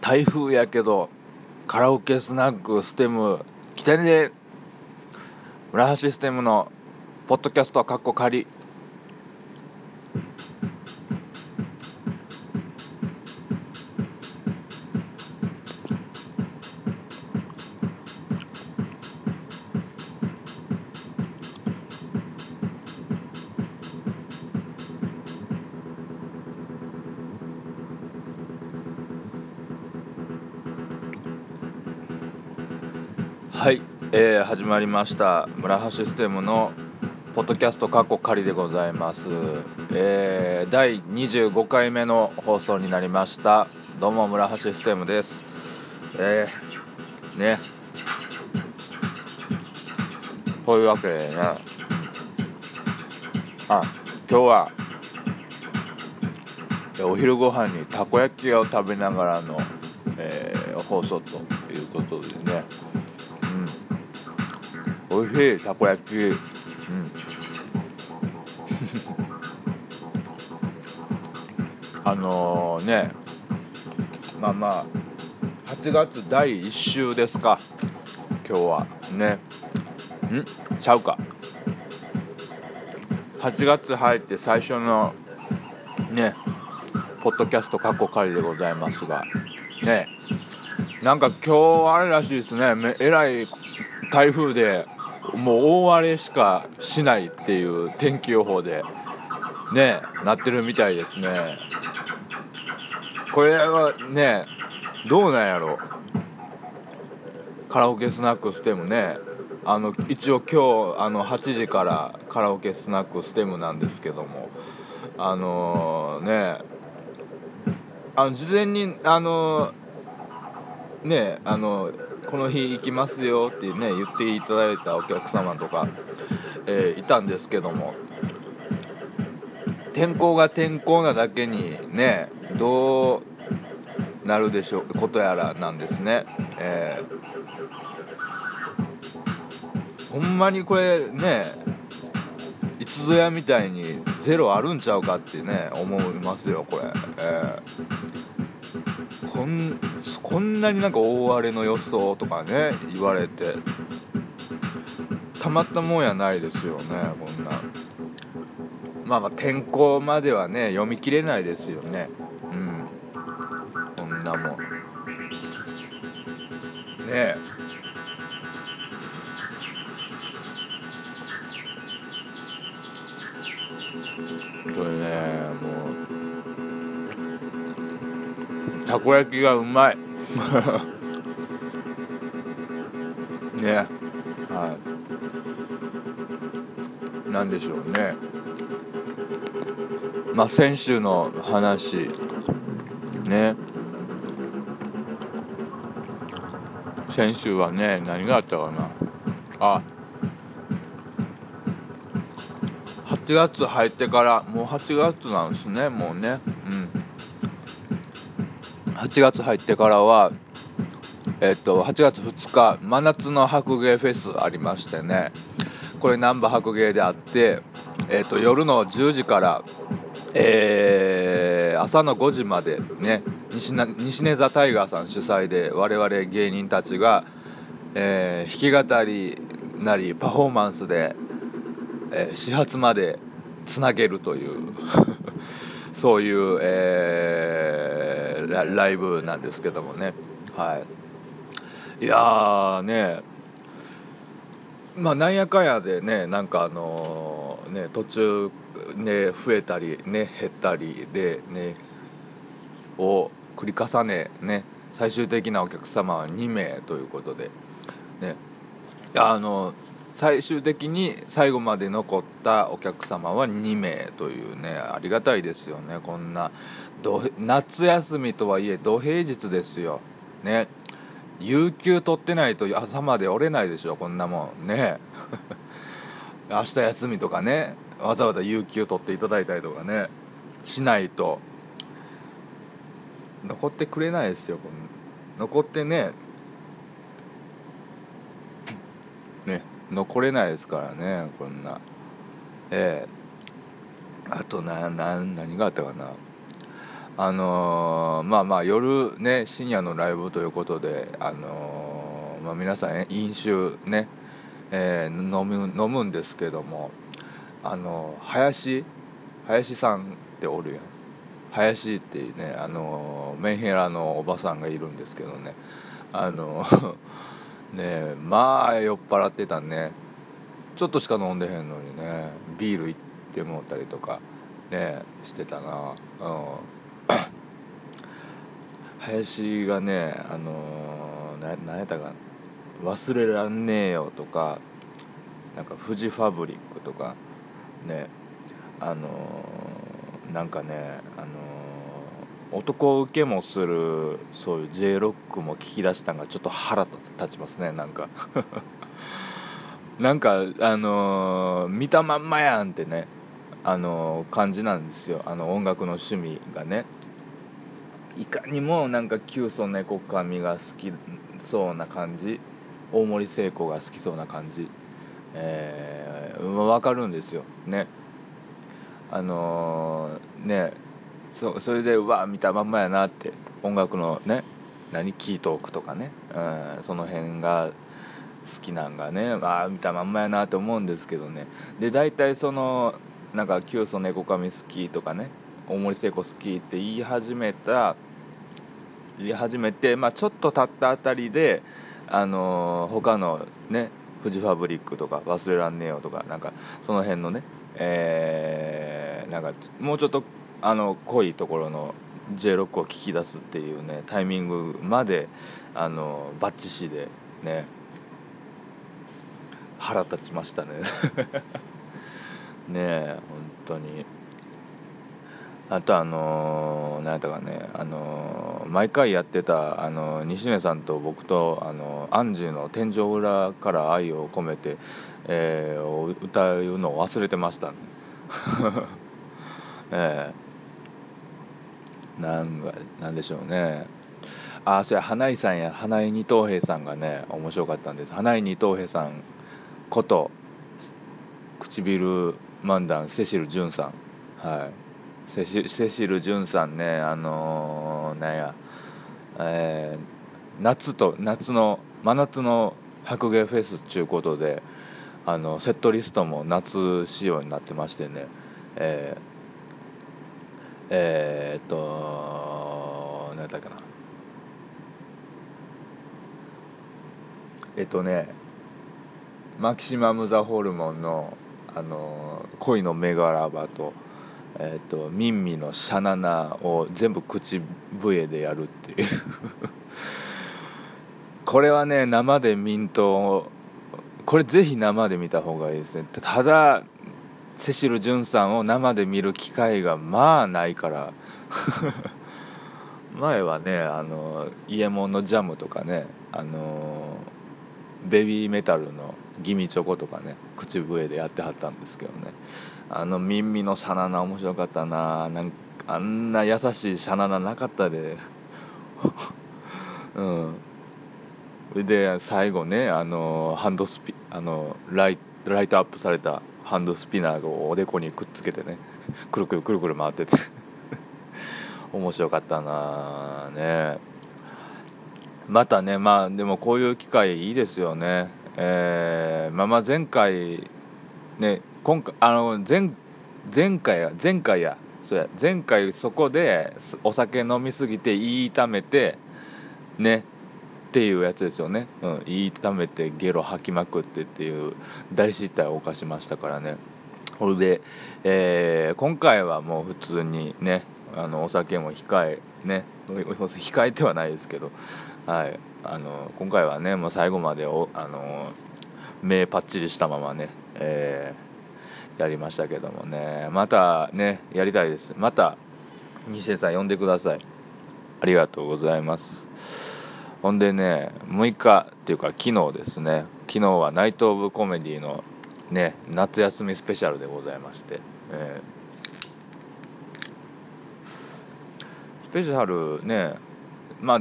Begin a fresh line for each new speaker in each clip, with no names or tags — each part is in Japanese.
台風やけどカラオケスナックステム来てね村橋ステムのポッドキャストはカッコ仮。まりました村橋システムのポッドキャスト過去仮でございます、えー第25回目の放送になりました。どうも村橋システムです。えー、ね。こういうわけでね。あ今日はお昼ご飯にたこ焼きを食べながらの、えー放送ということですね。うん。美味しい、たこ焼き。うん。あのね、まあまあ、8月第1週ですか、今日は。ね。ん？ちゃうか。8月入って最初の、ね、ポッドキャスト過去仮でございますが、ね、なんか今日あれらしいですね、えらい台風で、もう大荒れしかしないっていう天気予報で、ね、なってるみたいですね。これはね、どうなんやろカラオケスナックステムね。あの一応今日あの8時からカラオケスナックステムなんですけどもあのねあの事前にあのねあのこの日行きますよってね言っていただいたお客様とか、えーいたんですけども天候が天候なだけにねどうなるでしょうことやらなんですね、えーほんまにこれねいつぞやみたいにゼロあるんちゃうかってね思いますよこれ、えーこんこんなになんか大荒れの予想とかね言われて。たまったもんやないですよねこんな。まあまあ天候まではね読み切れないですよね。うん。こんなもん。ねえ。これねもう。たこ焼きがうまい。ね。はい。なんでしょうね。まあ先週の話。ね。先週はね何があったかな。あ。8月入ってからもう8月なんですねもうね。8月入ってからはえっと8月2日真夏の白芸フェスありましてね。これ難波白芸であってえっと夜の10時からえー朝の5時までね西西根座タイガーさん主催で我々芸人たちが、えー弾き語りなりパフォーマンスでえー始発までつなげるという そういう、えーラライブなんですけどもね。はい。いやーね。まあなんやかんやでねなんかあのーね途中ね増えたりね減ったりでねを繰り重ねね最終的なお客様は2名ということでね。あの最終的に最後まで残ったお客様は2名というねありがたいですよね。こんな夏休みとはいえ土平日ですよ。ね。有給取ってないと朝まで折れないでしょこんなもん。ね。明日休みとかね。わざわざ有給取っていただいたりとかね。しないと。残ってくれないですよ残ってね。ね。残れないですからねこんな。ええ。あとなな何があったかな。あのー、まあまあ夜ね深夜のライブということであのー、まあ、皆さん飲酒ね、えー、飲む飲むんですけどもあの林林さんっておるやん。林っていうねあのメンヘラのおばさんがいるんですけどね。あのねまあ酔っ払ってたんね。ちょっとしか飲んでへんのにねビール行ってもったりとかねしてたな。うん。林がねあのー、な何やったか忘れらんねえよとかなんかフジファブリックとかねあのー、なんかねあの、男受けもするそういう J ロックも聞き出したんがちょっと腹立ちますねなんか。なんかあのー、見たまんまやんってねあの感じなんですよ。あの音楽の趣味がね。いかにもなんかキュウソネコカミが好きそうな感じ。大森聖子が好きそうな感じ、えー、分かるんですよ。ね。あのー、ね。そそれでうわ見たまんまやなって。音楽のね何キートークとかね、うん、その辺が好きなんがね。ああ見たまんまやなって思うんですけどね。で大体そのなんか「キュウソネコカミ好き」とかね「大森聖子好き」って言い始めた言い始めて、まあ、ちょっと経ったあたりで、あのー、他のねフジファブリックとか忘れらんねえよとかなんかその辺のね、えー、なんかもうちょっとあの濃いところの J ロックを聞き出すっていうねタイミングまであのバッチシでね腹立ちましたね ねえ本当に。あとあのー、何やったかね、あの、毎回やってた、あの、西根さんと僕と、あのアンジーの天井裏から愛を込めて、えー、歌うのを忘れてましたね。えー、なん、なんでしょうね。ああ、それ花井さんや、花井二等兵さんがね、面白かったんです。花井二等兵さんこと、唇漫談、セシル潤さん。はい。セシセシル潤さんね、あのー、なんや、えー、夏と、夏の、真夏の白芸フェスっていうことで、あの、セットリストも夏仕様になってましてね、えー、えー、っと、何だっけな。えっとね、マキシマム・ザ・ホルモンの、あの恋のメガラバと、えーと、ミンミのシャナナを全部口笛でやるっていう これはね生でミントこれぜひ生で見た方がいいですねただセシル潤さんを生で見る機会がまあないから。前はねあのイエモンのジャムとかねあのベビーメタルのギミチョコとかね口笛でやってはったんですけどね。あの耳のシャナナ面白かったな。なんあんな優しいシャナナなかったで。うん。それで最後ねあのハンドスピあのライライトアップされたハンドスピナーをおでこにくっつけてね くるくるくるくる回ってて。面白かったなね。またねまあでもこういう機会いいですよね。えー、まあまあ前回ね今回あの前前回や前回やそうや前回そこでお酒飲みすぎて言い痛めてねっていうやつですよね、うん、言い痛めてゲロ吐きまくってっていう大失態を犯しましたからね。それで、えー、今回はもう普通にねあのお酒も控えね控えてはないですけどはい。あの今回はねもう最後までおあの目パッチリしたままね、えーやりましたけどもね。またねやりたいです。また西江さん呼んでください。ありがとうございます。ほんでね6日っていうか昨日ですね。昨日はナイト・オブ・コメディのね夏休みスペシャルでございまして、えー、スペシャルねまあ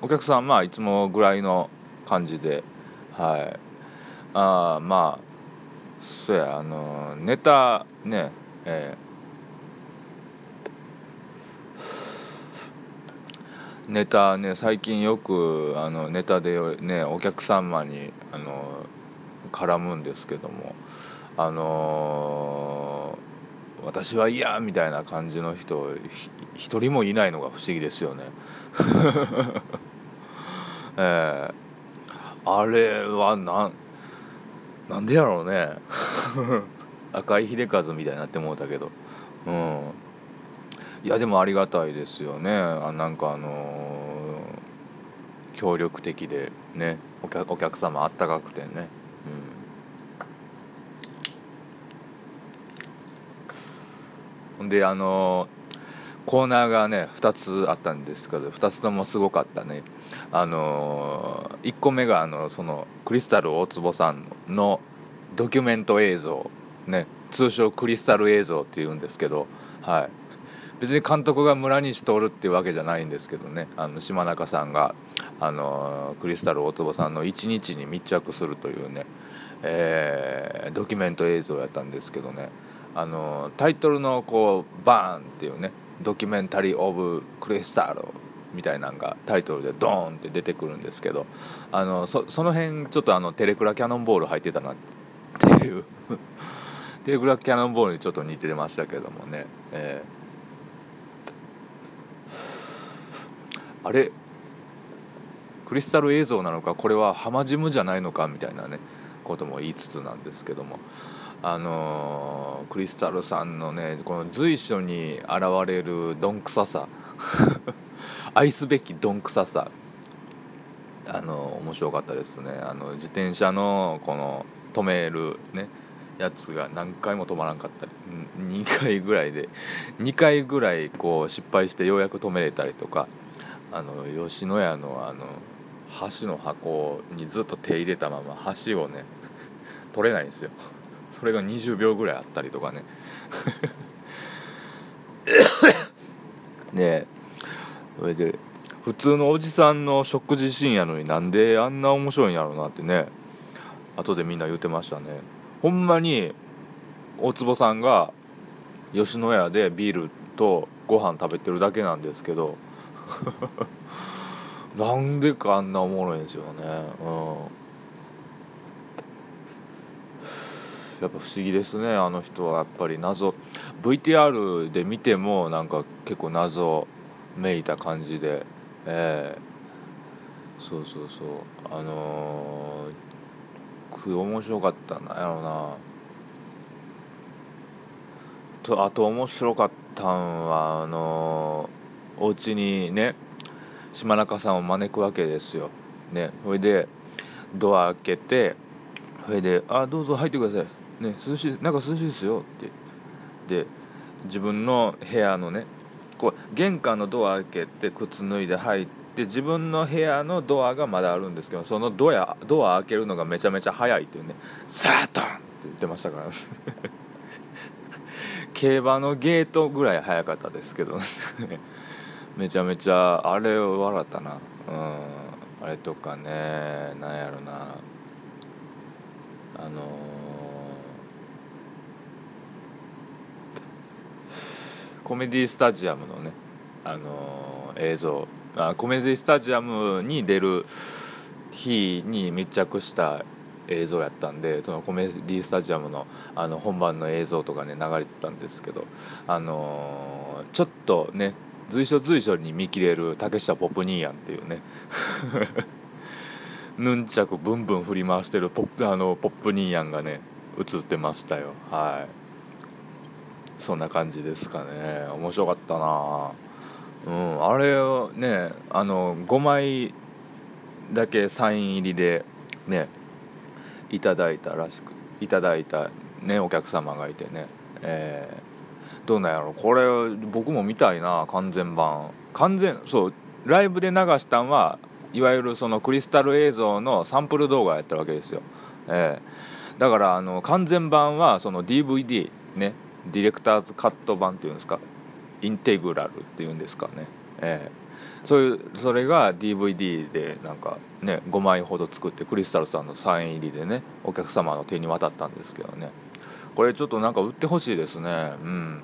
お客さんまあいつもぐらいの感じではい。あまあそうやあのネタねえネタね最近よくあのネタでねお客様にあの絡むんですけどもあのー、私は嫌みたいな感じの人一人もいないのが不思議ですよね。えー、あれはなんなんでやろうね。赤井秀和みたいになって思うたけど。うん。いやでもありがたいですよね。あなんかあのー、協力的でねお客お客様あったかくてね。うん、であのコーナーがね2つあったんですけど2つともすごかったね。あの1個目があのそのクリスタル大坪さんのドキュメント映像ね通称クリスタル映像っていうんですけどはい。別に監督が村西徹っていうわけじゃないんですけどね。あの島中さんがあのクリスタル大坪さんの一日に密着するというね、えー、ドキュメント映像やったんですけどね。あのタイトルのこうバーンっていうねドキュメンタリー・オブ・クリスタルみたいなのがタイトルでドーンって出てくるんですけどあのその辺ちょっとあのテレクラキャノンボール入ってたなっていう。テレクラキャノンボールにちょっと似てましたけどもね、えーあれクリスタル映像なのかこれはハマジムじゃないのかみたいなねことも言いつつなんですけども。あのー、クリスタルさんのねこの随所に現れるどんくささ。愛すべきどんくささ。あのー、面白かったですね。あの自転車のこの止めるねやつが何回も止まらんかったり。2回ぐらいで2回ぐらいこう失敗してようやく止めれたりとか。あの吉野家のあの箸の箱にずっと手入れたまま箸をね 取れないんですよ。それが20秒ぐらいあったりとかね。でそれで普通のおじさんの食事シーンやのになんであんな面白いんやろうなってね。後でみんな言ってましたね。ほんまに大坪さんが吉野家でビールとご飯食べてるだけなんですけど なんでかあんなおもろいんですよね。うん。やっぱ不思議ですねあの人はやっぱり謎。VTR で見てもなんか結構謎めいた感じで。ええ。ー、そうそうそう。あのー、面白かったなやろうな。とあと面白かったんはあのーお家にね島中さんを招くわけですよ。ね、それでドア開けてそれで「あどうぞ入ってください」ね「涼しいなんか涼しいですよ」ってで自分の部屋のねこう玄関のドア開けて靴脱いで入って自分の部屋のドアがまだあるんですけどそのドアドア開けるのがめちゃめちゃ早いっていうね「サートン!」って言ってましたから 競馬のゲートぐらい早かったですけどめちゃめちゃあれ笑ったな。うん。あれとかねなんやろな。あのー、コメディスタジアムのねあのー、映像。あコメディスタジアムに出る日に密着した映像やったんでそのコメディスタジアムのあの本番の映像とかね流れてたんですけどあのー、ちょっとね随所随所に見切れる竹下ポップニーヤンっていうね。ヌンチャクブンブン振り回してるポップあのポップニーヤンがね映ってましたよ。はい。そんな感じですかね。面白かったな。うん。あれをねあの5枚だけサイン入りでねいただいたらしくいただいたねお客様がいてね。えーどうなんやろ。これ僕も見たいな完全版。完全そうライブで流したんはいわゆるそのクリスタル映像のサンプル動画やったわけですよ、えー、だからあの完全版はその DVD ねディレクターズカット版っていうんですか？インテグラルっていうんですかね。えー、そういうそれが DVD でなんかね5枚ほど作ってクリスタルさんのサイン入りでねお客様の手に渡ったんですけどね。これちょっとなんか売ってほしいですね。うん。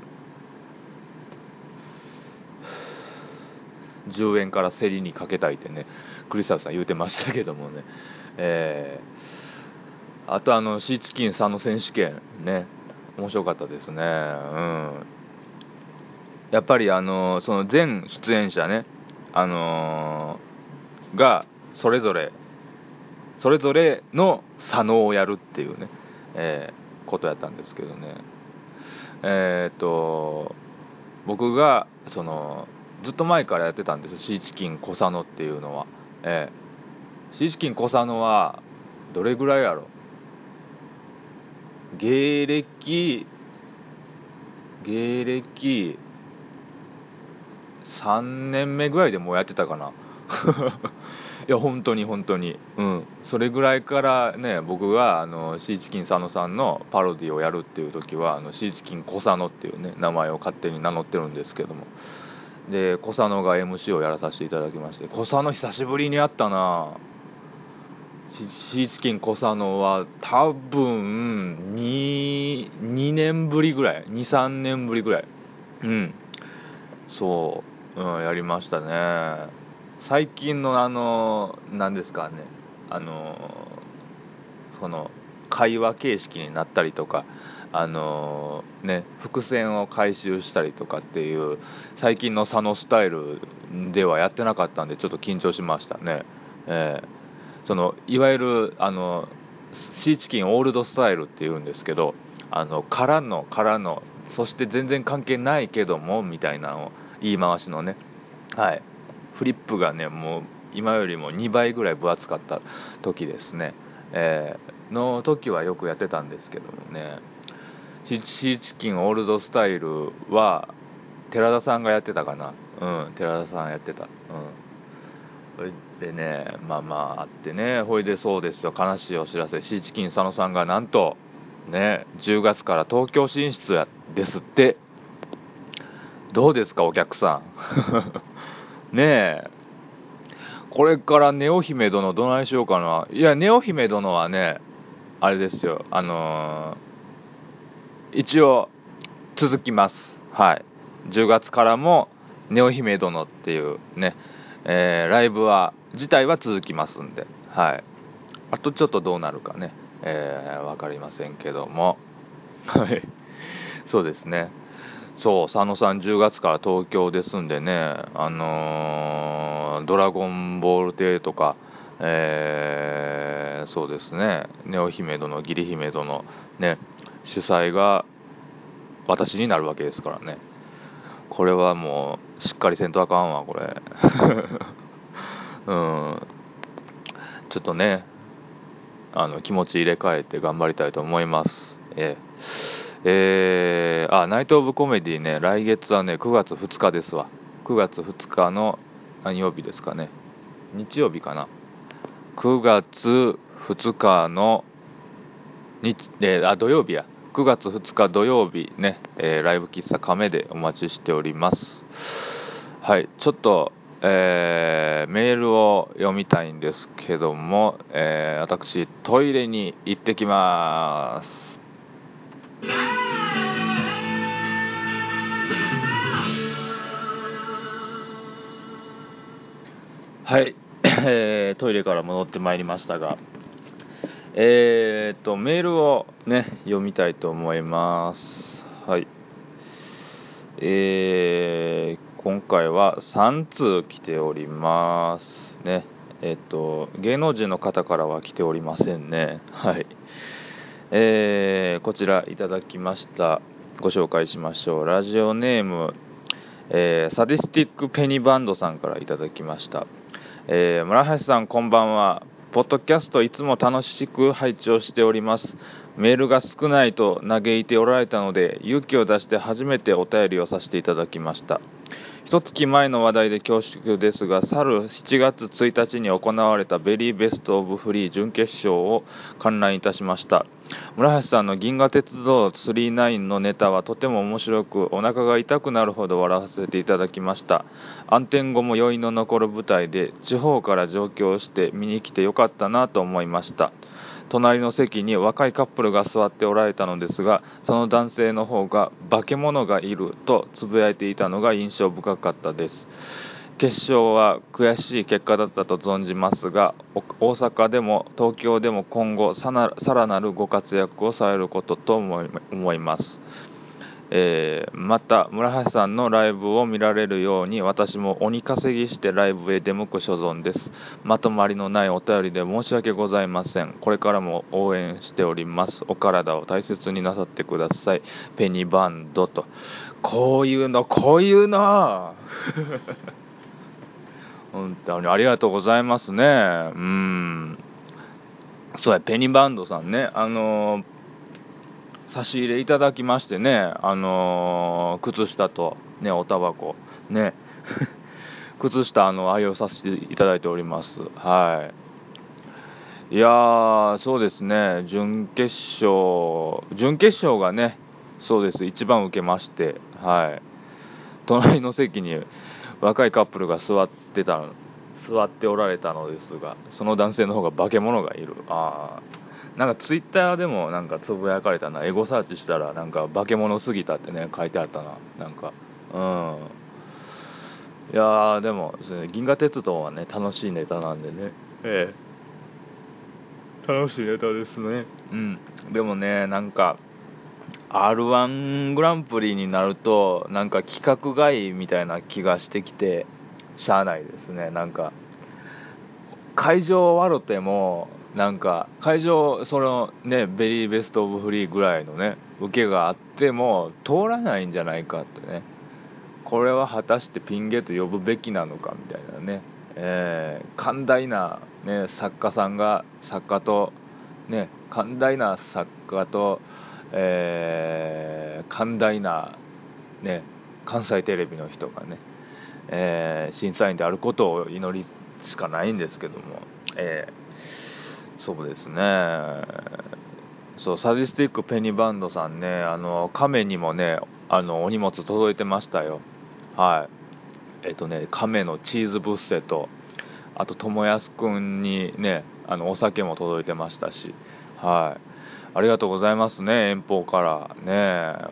10円から競りにかけたいってねクリスタルさん言うてましたけどもね、えー、あとあのシーチキンさんの選手権ね面白かったですね。うん。やっぱりあのその全出演者ねあのー、がそれぞれそれぞれの左脳をやるっていうね、えー、ことやったんですけどね。えー、っと僕がそのずっと前からやってたんですシーチキン小佐野っていうのは、えー、シーチキン小佐野はどれぐらいやろ？芸歴芸歴3年目ぐらいでもうやってたかな。いや本当に本当に。うん。それぐらいからね僕があのシーチキン佐野さんのパロディをやるっていう時はあのシーチキン小佐野っていうね名前を勝手に名乗ってるんですけども。で小佐野が MC をやらさせていただきまして小佐野久しぶりに会ったな。シーチキン小佐野は多分 2, 2年ぶりぐらい23年ぶりぐらい。うん。そう、うん、やりましたね。最近のあの何ですかね。あのその会話形式になったりとかあのね伏線を回収したりとかっていう最近の佐野スタイルではやってなかったんでちょっと緊張しましたね、えー、そのいわゆるあのシーチキンオールドスタイルっていうんですけどあのからのからのそして全然関係ないけどもみたいなのを言い回しのねはい。フリップがねもう今よりも2倍ぐらい分厚かった時ですね、えー、の時はよくやってたんですけどもね。シーチキンオールドスタイルは寺田さんがやってたかな。うん寺田さんやってた。うん。それでねまあまああってね。ほいでそうですよ。悲しいお知らせ。シーチキン佐野さんがなんとね10月から東京進出ですって。どうですかお客さん。ねえ。これからネオ姫殿どないしようかな。いやネオ姫殿はねあれですよ。あのー、一応続きます。はい。10月からもネオ姫殿っていうね、えー、ライブは自体は続きますんで。はい。あとちょっとどうなるかねえー、分かりませんけども。はい。そうですね。そう佐野さん10月から東京ですんでねあのー、ドラゴンボール亭とかえー、そうですね。ネオ姫殿義理姫殿ね。主催が私になるわけですからねこれはもうしっかりせんとあかんわこれ うんちょっとねあの気持ち入れ替えて頑張りたいと思いますえーえー、あ、ナイト・オブ・コメディね、来月はね、9月2日ですわ。9月2日の何曜日ですかね。日曜日かな。9月2日の日、えー、あ、土曜日や。9月2日土曜日ね、えー、ライブ喫茶亀でお待ちしております。はい、ちょっと、えー、メールを読みたいんですけども、えー、私、トイレに行ってきます。はい、えー、トイレから戻ってまいりましたが、えー、と、メールをね、読みたいと思います。はい。えー、今回は3通来ております。ね。えっ、と、芸能人の方からは来ておりませんね。はい。えー、こちらいただきました。ご紹介しましょう。ラジオネーム、えー、サディスティックペニバンドさんからいただきました。えー、村橋さんこんばんは。ポッドキャストいつも楽しく拝聴をしております。メールが少ないと嘆いておられたので、勇気を出して初めてお便りをさせていただきました。一月前の話題で恐縮ですが、去る7月1日に行われたベリーベストオブフリー準決勝を観覧いたしました。村橋さんの銀河鉄道39のネタはとても面白く、お腹が痛くなるほど笑わせていただきました。暗転後も余韻の残る舞台で、地方から上京して見に来てよかったなと思いました。隣の席に若いカップルが座っておられたのですがその男性の方が化け物がいるとつぶやいていたのが印象深かったです決勝は悔しい結果だったと存じますが大阪でも東京でも今後さらなるご活躍をされることと思います。えー、また村橋さんのライブを見られるように私も鬼稼ぎしてライブへ出向く所存です。まとまりのないお便りで申し訳ございません。これからも応援しております。お体を大切になさってください。ペニバンドと。こういうのこういうの。本当にありがとうございますね。うん。そうやペニバンドさんね。あのー差し入れいただきましてね、あのー、靴下と、ね、おタバコ、ね、靴下、あの、愛用させていただいております。はい。いやー、そうですね、準決勝、準決勝がね、そうです、一番受けまして、はい。隣の席に若いカップルが座ってた、座っておられたのですが、その男性の方が化け物がいる。ああ。なんかツイッターでもなんかつぶやかれたな。エゴサーチしたらなんか化け物すぎたってね書いてあったな。なんか。うん。いやでも銀河鉄道はね楽しいネタなんでね。ええ。楽しいネタですね。うん。でもねなんか r 1グランプリになるとなんか規格外みたいな気がしてきてしゃあないですね。なんか会場終わるてもなんか会場そのねベリーベストオブフリーぐらいのね受けがあっても通らないんじゃないかってね。これは果たしてピンゲート呼ぶべきなのかみたいなね、えー、寛大な、ね、作家さんが作家とね寛大な作家と、えー、寛大なね関西テレビの人がね、えー、審査員であることを祈りしかないんですけども、えーそうですね。そう、サディスティックペニバンドさんね、あの、亀にもね、あの、お荷物届いてましたよ。はい。えっとね、亀のチーズブッセと、あと、友安くんにね、あの、お酒も届いてましたし、はい。ありがとうございますね、遠方からね、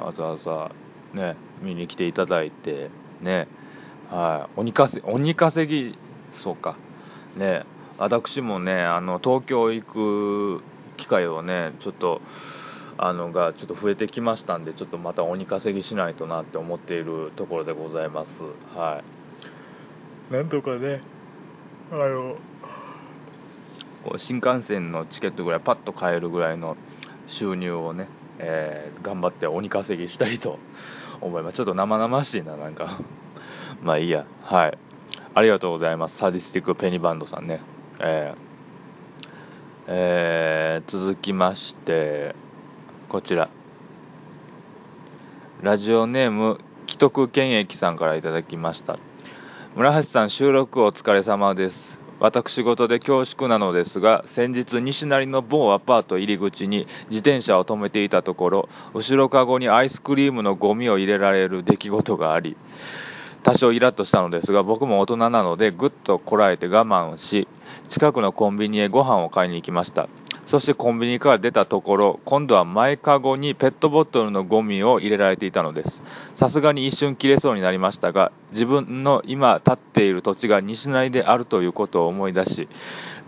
わざわざね、見に来ていただいて、ね、はい。鬼稼ぎ、鬼稼ぎ、そうか、ね、私もねあの東京行く機会をねちょっとあのがちょっと増えてきましたんでちょっとまた鬼稼ぎしないとなって思っているところでございます。はい。なんとかねあの新幹線のチケットぐらいパッと買えるぐらいの収入をね、えー、頑張って鬼稼ぎしたいと思います。ちょっと生々しいななんか。まあいいや。はい。ありがとうございます。サディスティックペニバンドさんねえーえー、続きましてこちら。ラジオネーム既得権益さんからいただきました。村橋さん収録お疲れ様です。私事で恐縮なのですが先日西成の某アパート入り口に自転車を止めていたところ後ろかごにアイスクリームのゴミを入れられる出来事があり多少イラッとしたのですが僕も大人なのでぐっとこらえて我慢し近くのコンビニへご飯を買いに行きました。そしてコンビニから出たところ今度は前かごにペットボトルのゴミを入れられていたのです。さすがに一瞬切れそうになりましたが自分の今立っている土地が西成であるということを思い出し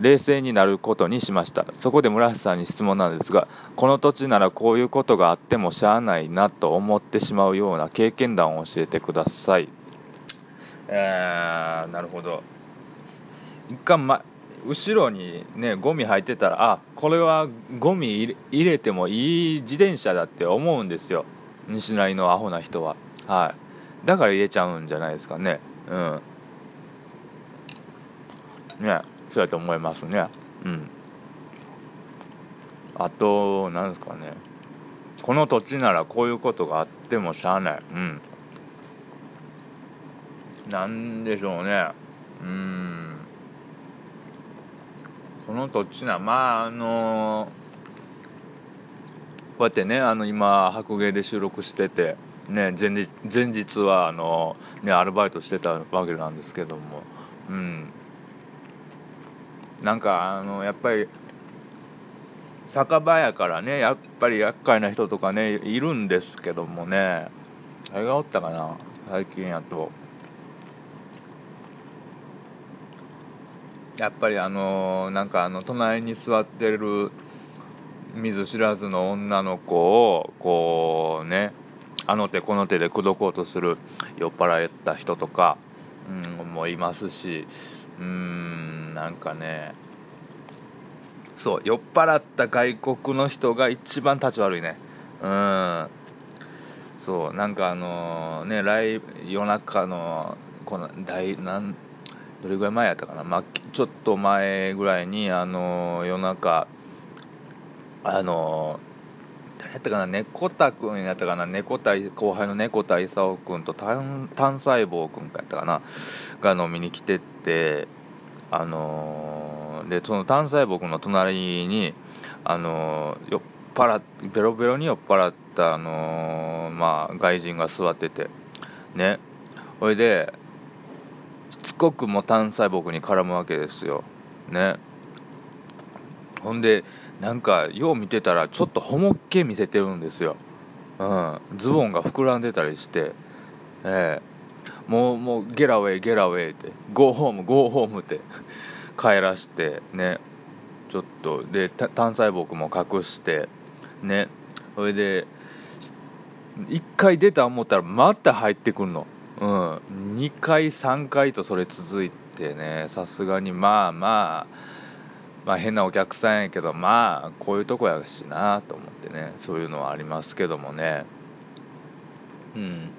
冷静になることにしました。そこで村瀬さんに質問なんですがこの土地ならこういうことがあってもしゃあないなと思ってしまうような経験談を教えてください。えー、なるほど。一回、ま、後ろにねゴミ入ってたらあこれはゴミ入れてもいい自転車だって思うんですよ。西成のアホな人は。はい。だから入れちゃうんじゃないですかね。うん。ねそうやと思いますね。うん。あと何ですかね。この土地ならこういうことがあってもしゃあない。うん。なんでしょうね。うん。その土地なまああのこうやってねあの今白芸で収録しててね前日前日はあのねアルバイトしてたわけなんですけども。うん。なんかあのやっぱり酒場やからねやっぱり厄介な人とかねいるんですけどもね。誰がおったかな最近やと。やっぱりあのなんかあの隣に座ってる見ず知らずの女の子をこうねあの手この手で口説こうとする酔っ払った人とか、うん、もいますしうんなんかねそう酔っ払った外国の人が一番立ち悪いね。うん。そうなんかあのー、ね来夜中のこの大なんどれぐらい前やったかな、まあ、ちょっと前ぐらいにあの、夜中あの、誰やったかな？猫田君やったかな？猫田後輩の猫田勲君と単細胞君やったかな？が飲みに来てってあの、でその単細胞君の隣にあの酔っ払ベロベロに酔っ払った、あのまあ、外人が座ってて。ね。ほいでつこくも単細胞に絡むわけですよ。ね。ほんでなんかよう見てたらちょっとホモっ気見せてるんですよ、うん、ズボンが膨らんでたりして。ええ。もうもうゲラウェイゲラウェイって。ゴーホームゴーホームって。帰らしてね。ちょっと。で単細胞も隠して。ね。それで1回出た思ったらまた入ってくんの。うん。2回3回とそれ続いてねさすがにまあまあまあ変なお客さんやけどまあこういうとこやしなと思ってねそういうのはありますけどもね。うん。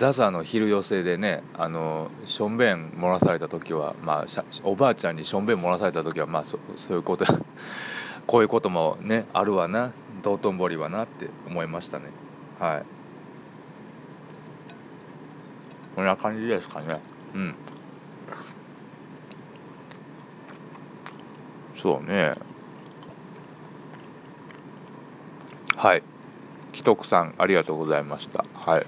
ザザの昼寄せでねあのしょんべん漏らされた時は、まあ、おばあちゃんにしょんべん漏らされた時は、まあ、そそういうこと こういうこともねあるわな道頓堀はなって思いましたね。はい。こんな感じですかね。うん。そうね。はい。既得さんありがとうございました。はい。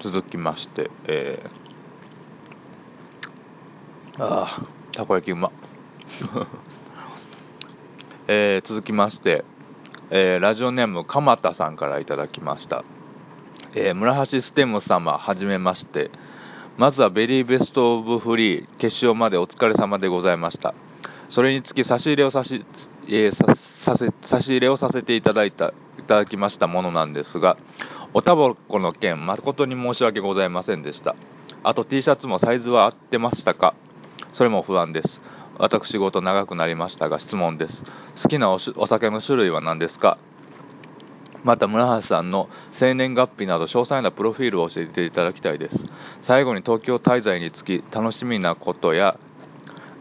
続きまして、えー、ああ、たこ焼きうま。えー、続きまして、えー、ラジオネーム鎌田さんからいただきました。えー、村橋ステム様、はじめまして。まずはベリーベストオブフリー決勝までお疲れ様でございました。それにつき差し入れをさし、えー、させ差し入れをさせていただいたいただきましたものなんですが、おたばこの件、誠に申し訳ございませんでした。あと T シャツもサイズは合ってましたか？それも不安です。私事長くなりましたが質問です。好きなお酒の種類は何ですか？また村橋さんの生年月日など詳細なプロフィールを教えていただきたいです。最後に東京滞在につき楽しみなことや、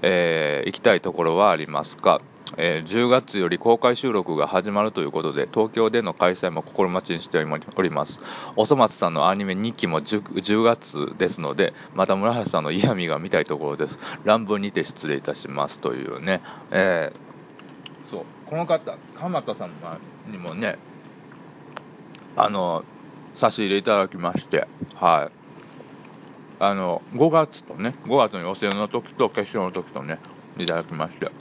えー、行きたいところはありますか？えー、10月より公開収録が始まるということで東京での開催も心待ちにしております。おそ松さんのアニメ2期も 10, 10, 月ですのでまた村橋さんの嫌味が見たいところです。乱文にて失礼いたします。というね、えー、そう。この方鎌田さんにもねあの差し入れいただきましてはい。あの5月とね5月の予選の時と決勝の時とねいただきまして。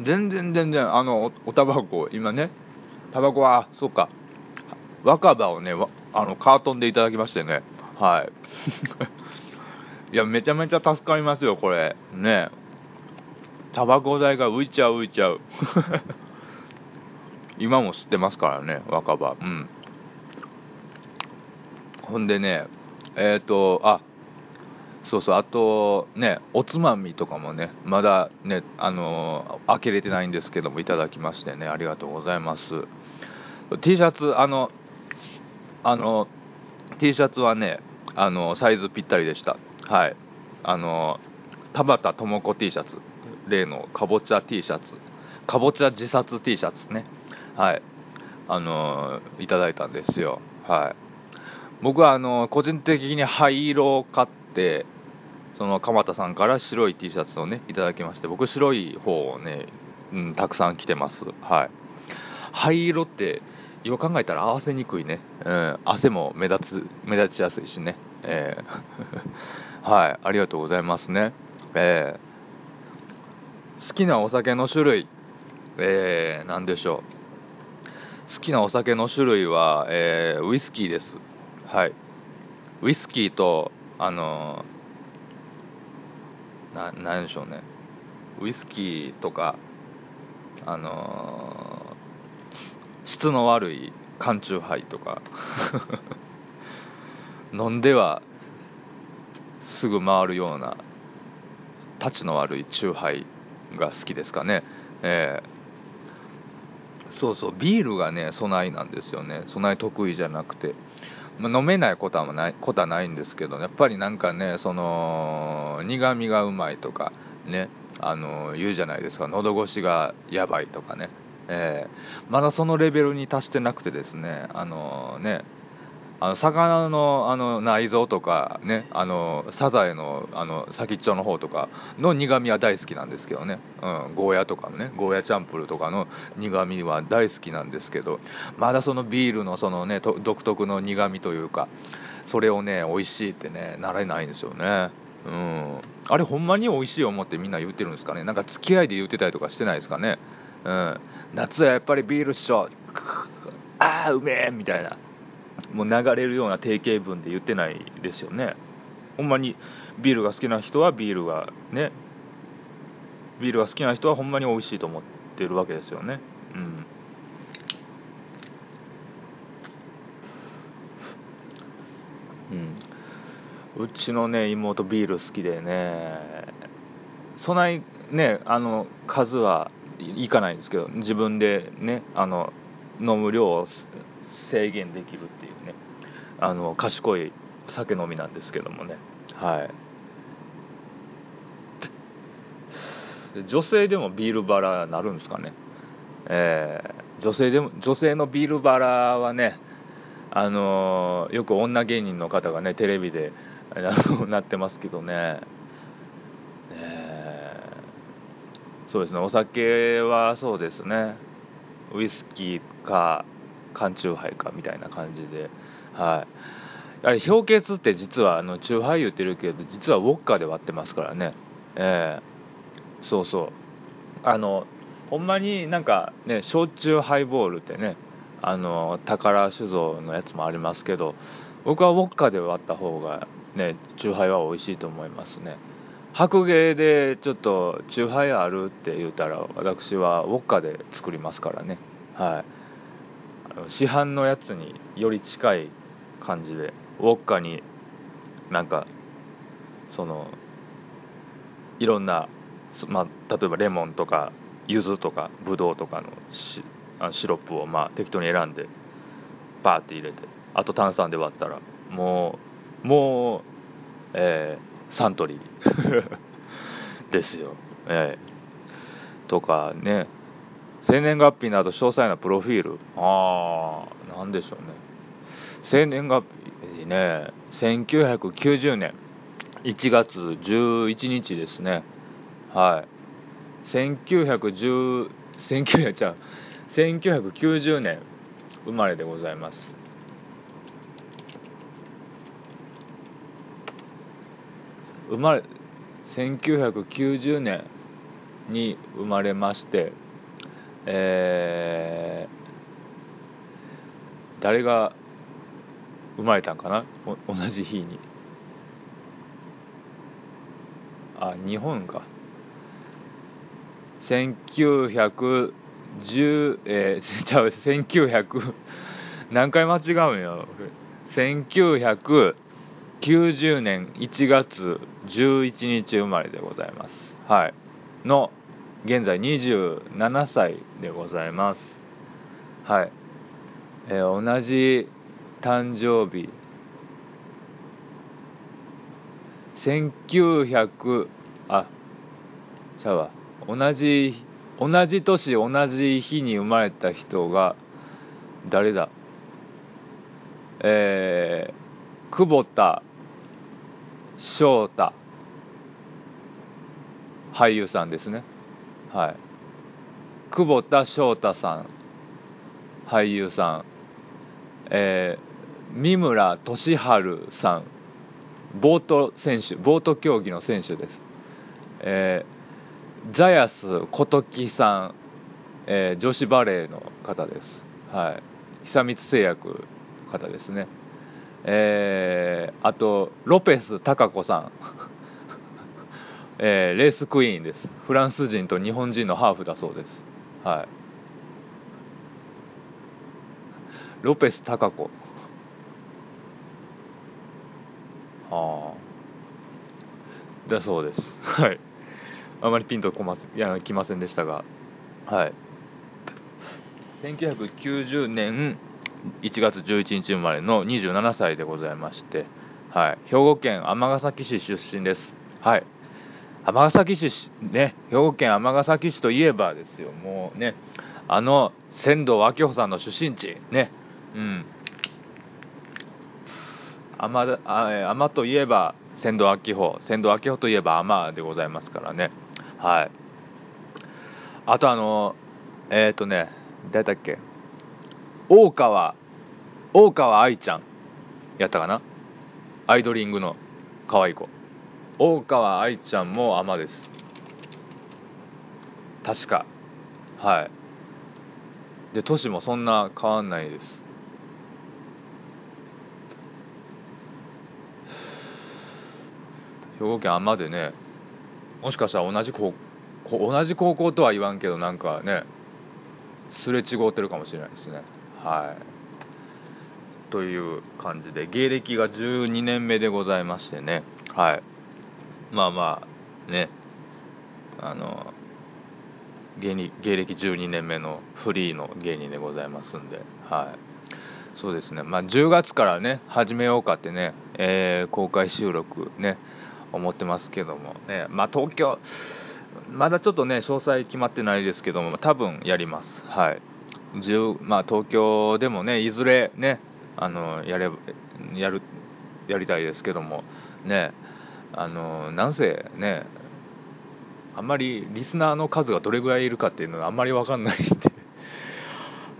全然全然あのおタバコ今ねタバコはそうか。若葉をねあのカートンでいただきましてね。はい。いやめちゃめちゃ助かりますよこれ。ね。タバコ代が浮いちゃう浮いちゃう。今も吸ってますからね若葉。うん。ほんでねえっ、ー、とあそうそうあとねおつまみとかもねまだねあの開けれてないんですけどもいただきましてねありがとうございます。T シャツあのあの T シャツはねあのサイズぴったりでした。はい。あの田畑智子 T シャツ例のかぼちゃ T シャツかぼちゃ自殺 T シャツね。はい。あのいただいたんですよ。はい。僕はあの個人的に灰色を買ってその鎌田さんから白い T シャツをねいただきまして僕白い方をね、うん、たくさん着てます。はい。灰色ってよく考えたら合わせにくいね、うん、汗も目立つ目立ちやすいしね。えー、はい。ありがとうございますね。えー、好きなお酒の種類えー、何でしょう。好きなお酒の種類は、えー、ウイスキーです。はい。ウイスキーとあのななんでしょうね。ウイスキーとかあのー、質の悪い缶チューハイとか。飲んではすぐ回るようなたちの悪いチューハイが好きですかね。えー、そうそうビールがね備えなんですよね。備え得意じゃなくて、まあ、飲めないことはないことはないんですけどやっぱりなんかねその苦みがうまいとかねあの言うじゃないですか。喉越しがやばいとかね、えー、まだそのレベルに達してなくてですねあのねあの魚のあの内臓とかねあのサザエのあの先っちょの方とかの苦みは大好きなんですけどね、うん、ゴーヤとかのねゴーヤチャンプルとかの苦みは大好きなんですけどまだそのビールのそのね独特の苦みというかそれをね美味しいってねなれないんですよね。うん。あれほんまに美味しい思ってみんな言ってるんですかね。なんか付き合いで言ってたりとかしてないですかね。うん。夏はやっぱりビールっしょ。ああうめえみたいな。もう流れるような定型文で言ってないですよね。ほんまにビールが好きな人はビールがねビールが好きな人はほんまに美味しいと思ってるわけですよね。うん。うん、うちのね妹ビール好きでねそないねあの数はいかないんですけど自分でねあの飲む量を制限できるっあの賢い酒飲みなんですけどもね。はい。女性でもビールバラなるんですかね。えー、女性でも女性のビールバラはねあのー、よく女芸人の方がねテレビで なってますけどね。え。ー、そうですね。お酒はそうですね。ウイスキーか缶チューハイかみたいな感じで、はい。あれ氷結って実はあのチューハイ言ってるけど実はウォッカで割ってますからね。えー、そうそう。あのほんまになんかね焼酎ハイボールってねあの宝酒造のやつもありますけど僕はウォッカで割った方がねチューハイは美味しいと思いますね。白芸でちょっとチューハイあるって言ったら私はウォッカで作りますからね。はい。市販のやつにより近い感じでウォッカになんかそのいろんな、まあ、例えばレモンとか柚子とかブドウとかのシシロップをまあ適当に選んでバーって入れてあと炭酸で割ったらもうもう、えー、サントリー ですよ、えー、とかね。生年月日など詳細なプロフィール。ああなんでしょうね。生年月日ね1990年1月11日ですね。はい。1910 19じゃ1990年生まれでございます。生まれ1990年に生まれましてえー、誰が生まれたんかな？同じ日に。あ日本か。1910えー、じゃあ1900何回間違うんや1990年1月11日生まれでございます。はい。の現在27歳でございます。はい、えー、同じ誕生日。1900あちゃわ。同じ同じ年同じ日に生まれた人が誰だ？えー、久保田翔太。俳優さんですね。はい。久保田翔太さん俳優さん。えー、三村俊治さんボート選手ボート競技の選手です。えー、ザヤス琴木さん、えー、女子バレーの方です。はい。久光製薬の方ですね。えー、あとロペス貴子さん。えー、レースクイーンです。フランス人と日本人のハーフだそうです。はい。ロペス高子ああだそうです。はい。あまりピンとこまいや来ませんでしたが。はい。1990年1月11日生まれの27歳でございましてはい。兵庫県尼崎市出身です。はい。尼崎市ね兵庫県尼崎市といえばですよ。もうねあの仙道明穂さんの出身地。ね。うん。尼尼といえば仙道明穂仙道明穂といえば尼でございますからね。はい。あとあのえっ、ー、とね誰だっけ？大川。大川愛ちゃん。やったかな？アイドリングの可愛い子。大川愛ちゃんも尼です。確か。はい。で年もそんな変わんないです。兵庫県尼でねもしかしたら同じ高同じ高校とは言わんけどなんかねすれ違ってるかもしれないですね。はい。という感じで芸歴が12年目でございましてね。はい。まあまあねあの芸芸歴12年目のフリーの芸人でございますんで。はい。そうですね。まあ10月からね始めようかってね、えー、公開収録ね思ってますけどもね。まあ東京まだちょっとね詳細決まってないですけども多分やります。はい。まあ東京でもねいずれねあのやれやるやりたいですけどもねあのなんせねあんまりリスナーの数がどれぐらいいるかっていうのがあんまり分かんないんで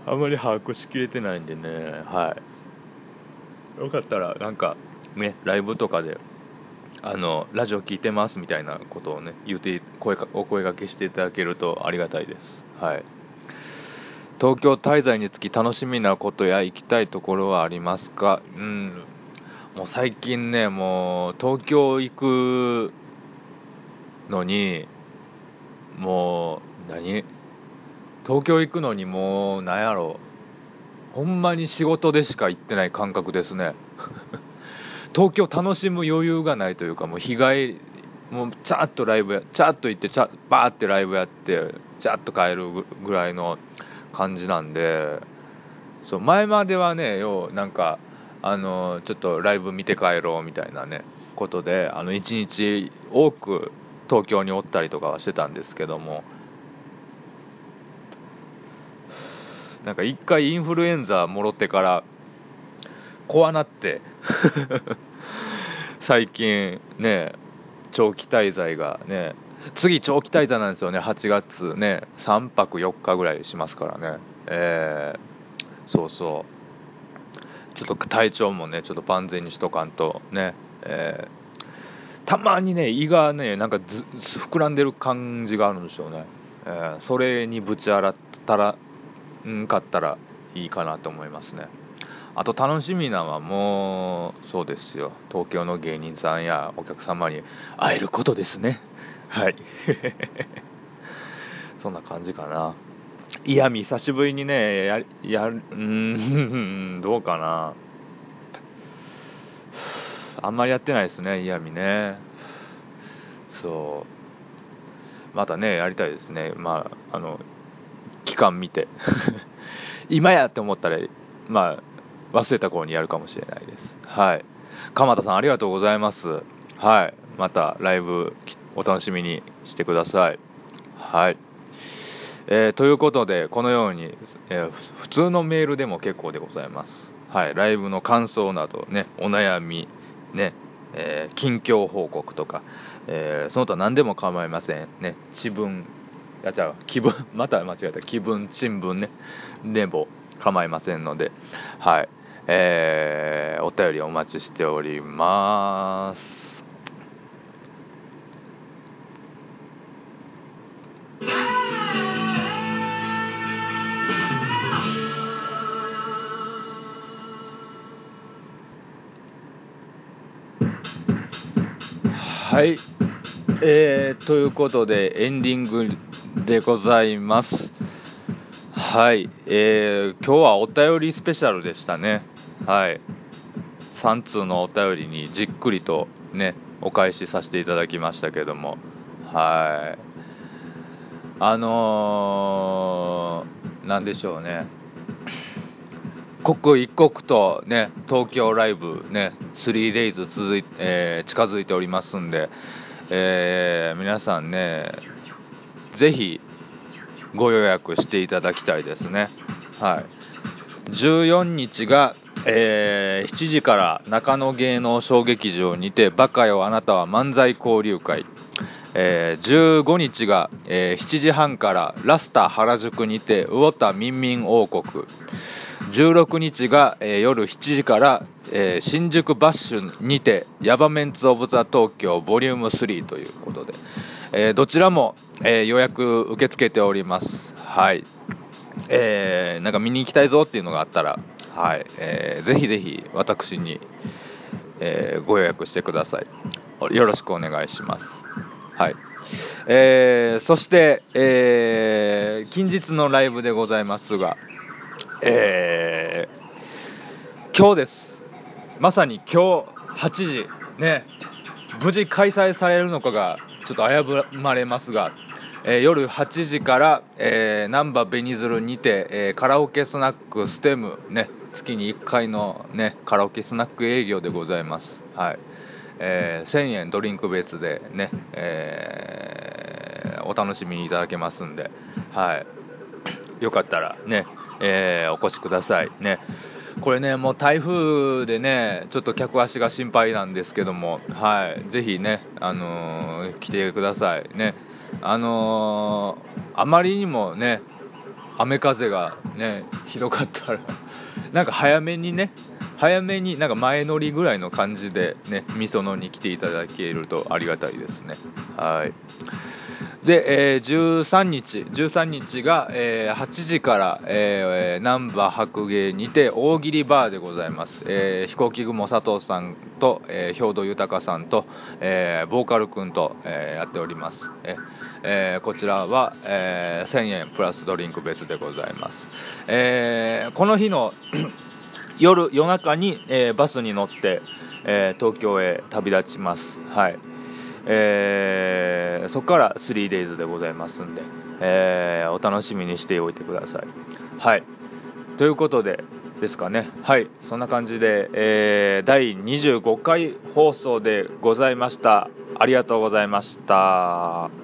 あんまり把握しきれてないんでね。はい。よかったらなんかねライブとかであのラジオ聞いてますみたいなことをね言うて声かお声がけしていただけるとありがたいです。はい。東京滞在につき楽しみなことや行きたいところはありますか？うん。もう最近ね、もう東京行くのに、もう何、東京行くのにもうなんやろ。うほんまに仕事でしか行ってない感覚ですね。東京楽しむ余裕がないというか、もう日帰り、もうチャーッとライブや、チャーッと行って、チャバーってライブやって、チャーッと帰るぐらいの感じなんで、そう前まではね、ようなんか、あのちょっとライブ見て帰ろうみたいなねことであの1日多く東京におったりとかはしてたんですけどもなんか一回インフルエンザもろってから怖なって 最近ね長期滞在がね次長期滞在なんですよね8月ね3泊4日ぐらいしますからね。えー、そうそう。ちょっと体調もねちょっと万全にしとかんとね、えー、たまにね胃がねなんかず膨らんでる感じがあるんですよね、えー、それにぶち洗ったらんかったらいいかなと思いますね。あと楽しみなのはもうそうですよ。東京の芸人さんやお客様に会えることですね。はい。そんな感じかな。嫌味久しぶりにねややるうん どうかな。あんまりやってないですね嫌味ね。そう。またねやりたいですね。まああの期間見て。今やって思ったらまあ忘れた頃にやるかもしれないです。はい。鎌田さんありがとうございます。はい。またライブお楽しみにしてください。はい。えー、ということで、このように、えー、普通のメールでも結構でございます。はい、ライブの感想など、ね、お悩み、ね、えー、近況報告とか、えその他何でも構いません。ね、自分、やっちゃう、気分、また間違えた、気分、新聞ね、でも構いませんので、はい、えお便りお待ちしております。はい、えー、ということでエンディングでございます。はい。えー、今日はお便りスペシャルでしたね。はい。3通のお便りにじっくりとねお返しさせていただきましたけども。はい。あのー、なんでしょうね。刻一刻とね東京ライブね 3days 続い、えー、近づいておりますんで、えー、皆さんねぜひご予約していただきたいですね。はい。14日が、えー、7時から中野芸能小劇場にて「バカよあなたは漫才交流会」えー、15日が、えー、7時半からラスタ原宿にて魚田民民王国。16日が、えー、夜7時から、えー、新宿バッシュにてヤバメンツ・オブ・ザ・東京ボリューム3ということで、えー、どちらも、え予約受け付けております。はい。えなんか見に行きたいぞっていうのがあったらはい、えー、ぜひぜひ私に、えご予約してください。よろしくお願いします。はい。えー、そして、えー、近日のライブでございますが、えー、今日です。まさに今日8時、ね、無事開催されるのかがちょっと危ぶまれますが、えー、夜8時から、えー、難波ベニズルにて、えー、カラオケスナックステム、ね、月に1回の、ね、カラオケスナック営業でございます。はいえー、1000円ドリンク別でね、えー、お楽しみいただけますんで、はい、よかったらね、えー、お越しくださいね。これね、もう台風でね、ちょっと客足が心配なんですけども、はい、ぜひね、あのー、来てくださいね。あのー、あまりにもね、雨風がね、ひどかったら、なんか早めにね、早めになんか前乗りぐらいの感じでね、みそのに来ていただけるとありがたいですね。はい。で、えー、13日、13日が、えー、8時から、えー、難波白芸にて大喜利バーでございます。えー、飛行機雲佐藤さんと、えー、兵藤豊さんと、えー、ボーカルくんと、えー、やっております。ええー、こちらは、えー、1000円プラスドリンク別でございます。えー、この日の 夜、夜中に、えー、バスに乗って、え、東京へ旅立ちます。はい。えー、そこから 3days でございますんで、え、お楽しみにしておいてください。はい。ということで、ですかね。はい。そんな感じで、えー、第25回放送でございました。ありがとうございました。